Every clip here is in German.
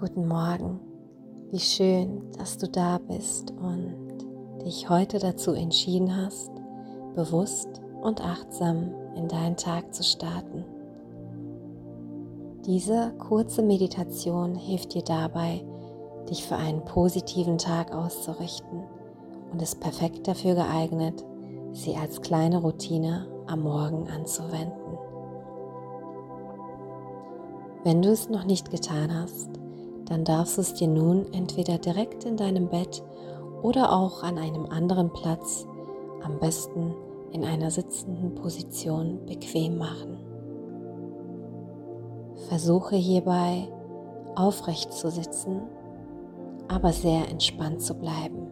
Guten Morgen. Wie schön, dass du da bist und dich heute dazu entschieden hast, bewusst und achtsam in deinen Tag zu starten. Diese kurze Meditation hilft dir dabei, dich für einen positiven Tag auszurichten und ist perfekt dafür geeignet, sie als kleine Routine am Morgen anzuwenden. Wenn du es noch nicht getan hast, dann darfst du es dir nun entweder direkt in deinem Bett oder auch an einem anderen Platz, am besten in einer sitzenden Position, bequem machen. Versuche hierbei aufrecht zu sitzen, aber sehr entspannt zu bleiben.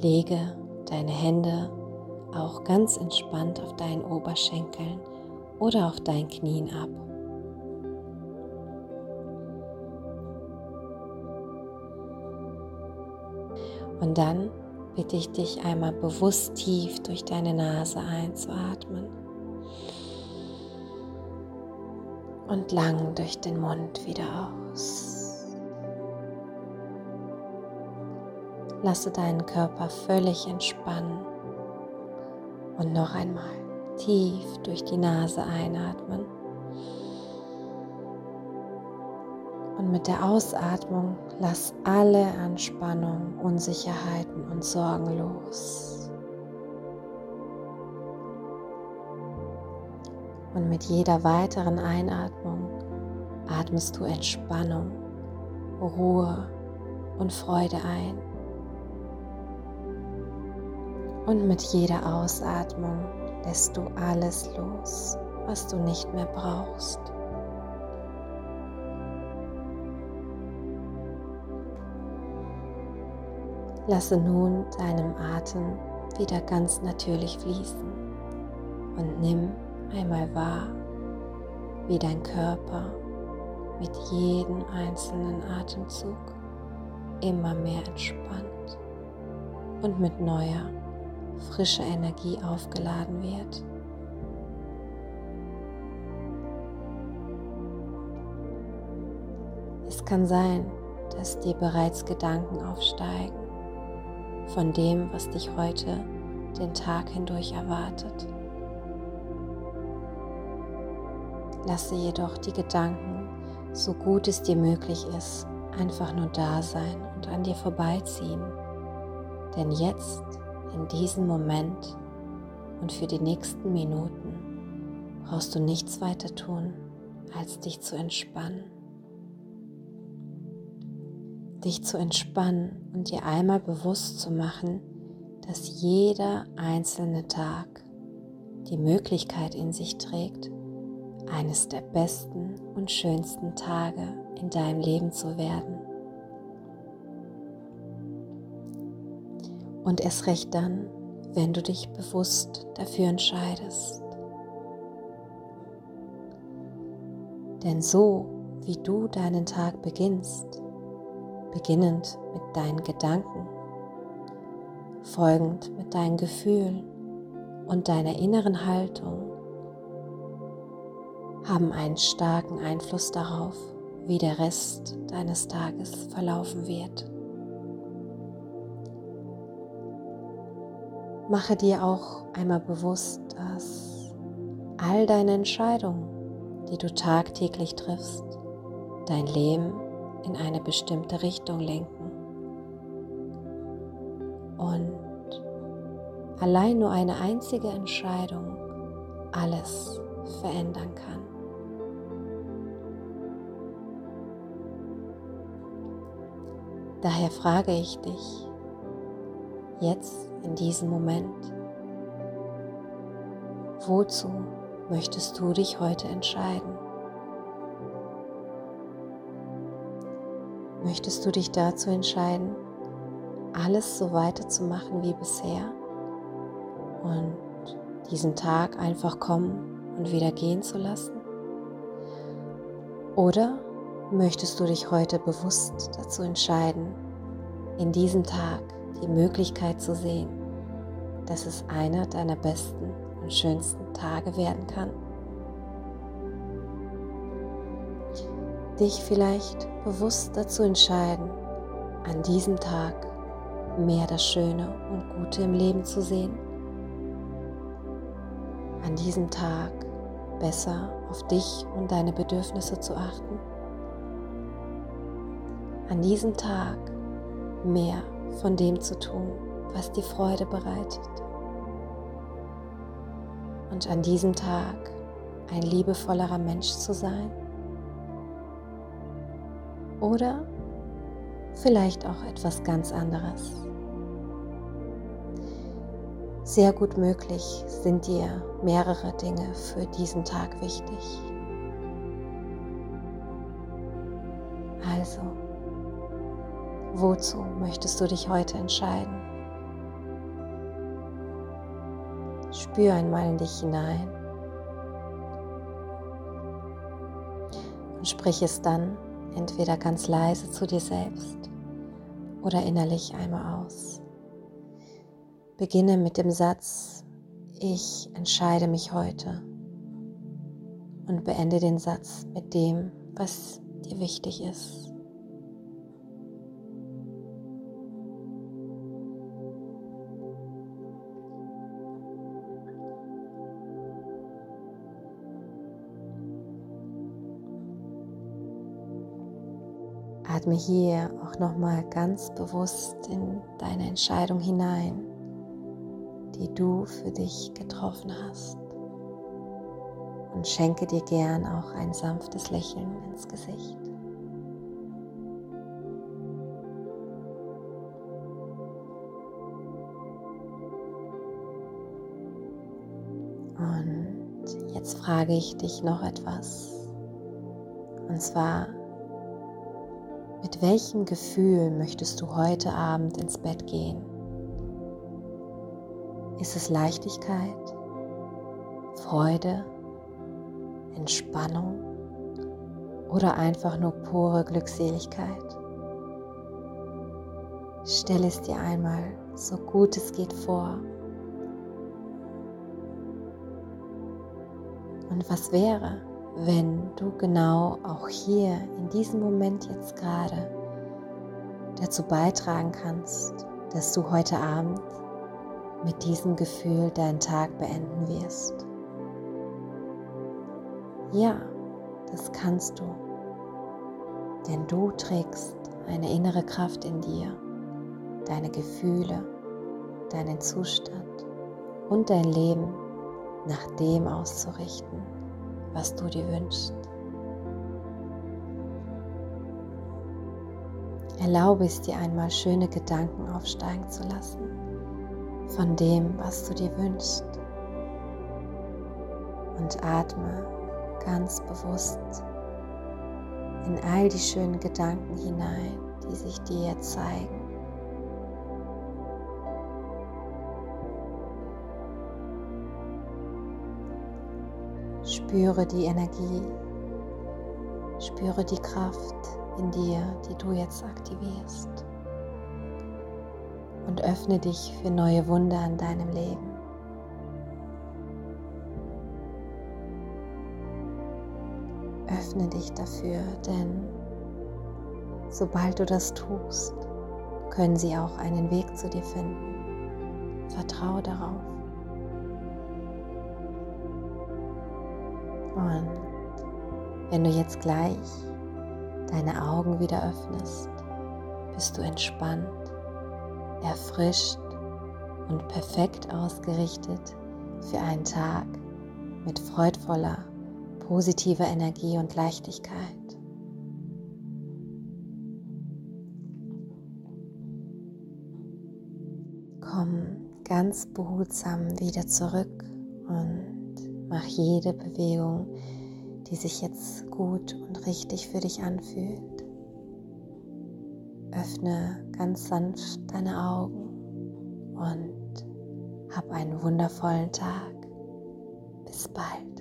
Lege deine Hände auch ganz entspannt auf deinen Oberschenkeln oder auf deinen Knien ab. Und dann bitte ich dich einmal bewusst tief durch deine Nase einzuatmen und lang durch den Mund wieder aus. Lasse deinen Körper völlig entspannen und noch einmal tief durch die Nase einatmen. Und mit der Ausatmung lass alle Anspannung, Unsicherheiten und Sorgen los. Und mit jeder weiteren Einatmung atmest du Entspannung, Ruhe und Freude ein. Und mit jeder Ausatmung lässt du alles los, was du nicht mehr brauchst. Lasse nun deinem Atem wieder ganz natürlich fließen und nimm einmal wahr, wie dein Körper mit jedem einzelnen Atemzug immer mehr entspannt und mit neuer, frischer Energie aufgeladen wird. Es kann sein, dass dir bereits Gedanken aufsteigen, von dem, was dich heute den Tag hindurch erwartet. Lasse jedoch die Gedanken, so gut es dir möglich ist, einfach nur da sein und an dir vorbeiziehen. Denn jetzt, in diesem Moment und für die nächsten Minuten, brauchst du nichts weiter tun, als dich zu entspannen dich zu entspannen und dir einmal bewusst zu machen, dass jeder einzelne Tag die Möglichkeit in sich trägt, eines der besten und schönsten Tage in deinem Leben zu werden. Und erst recht dann, wenn du dich bewusst dafür entscheidest. Denn so wie du deinen Tag beginnst, beginnend mit deinen Gedanken, folgend mit deinen Gefühlen und deiner inneren Haltung, haben einen starken Einfluss darauf, wie der Rest deines Tages verlaufen wird. Mache dir auch einmal bewusst, dass all deine Entscheidungen, die du tagtäglich triffst, dein Leben in eine bestimmte Richtung lenken. Und allein nur eine einzige Entscheidung alles verändern kann. Daher frage ich dich jetzt in diesem Moment, wozu möchtest du dich heute entscheiden? Möchtest du dich dazu entscheiden, alles so weiterzumachen wie bisher und diesen Tag einfach kommen und wieder gehen zu lassen? Oder möchtest du dich heute bewusst dazu entscheiden, in diesem Tag die Möglichkeit zu sehen, dass es einer deiner besten und schönsten Tage werden kann? Dich vielleicht bewusst dazu entscheiden, an diesem Tag mehr das Schöne und Gute im Leben zu sehen, an diesem Tag besser auf dich und deine Bedürfnisse zu achten, an diesem Tag mehr von dem zu tun, was dir Freude bereitet. Und an diesem Tag ein liebevollerer Mensch zu sein. Oder vielleicht auch etwas ganz anderes. Sehr gut möglich sind dir mehrere Dinge für diesen Tag wichtig. Also, wozu möchtest du dich heute entscheiden? Spür einmal in dich hinein und sprich es dann entweder ganz leise zu dir selbst oder innerlich einmal aus. Beginne mit dem Satz, ich entscheide mich heute und beende den Satz mit dem, was dir wichtig ist. Atme hier auch noch mal ganz bewusst in deine Entscheidung hinein, die du für dich getroffen hast. Und schenke dir gern auch ein sanftes Lächeln ins Gesicht. Und jetzt frage ich dich noch etwas. Und zwar, mit welchem Gefühl möchtest du heute Abend ins Bett gehen? Ist es Leichtigkeit, Freude, Entspannung oder einfach nur pure Glückseligkeit? Stell es dir einmal so gut es geht vor. Und was wäre, wenn du genau auch hier in diesem Moment jetzt gerade dazu beitragen kannst, dass du heute Abend mit diesem Gefühl deinen Tag beenden wirst. Ja, das kannst du, denn du trägst eine innere Kraft in dir, deine Gefühle, deinen Zustand und dein Leben nach dem auszurichten was du dir wünschst. Erlaube es dir einmal schöne Gedanken aufsteigen zu lassen von dem, was du dir wünschst. Und atme ganz bewusst in all die schönen Gedanken hinein, die sich dir zeigen. Spüre die Energie, spüre die Kraft in dir, die du jetzt aktivierst. Und öffne dich für neue Wunder in deinem Leben. Öffne dich dafür, denn sobald du das tust, können sie auch einen Weg zu dir finden. Vertraue darauf. Und wenn du jetzt gleich deine Augen wieder öffnest, bist du entspannt, erfrischt und perfekt ausgerichtet für einen Tag mit freudvoller, positiver Energie und Leichtigkeit. Komm ganz behutsam wieder zurück und Mach jede Bewegung, die sich jetzt gut und richtig für dich anfühlt. Öffne ganz sanft deine Augen und hab einen wundervollen Tag. Bis bald.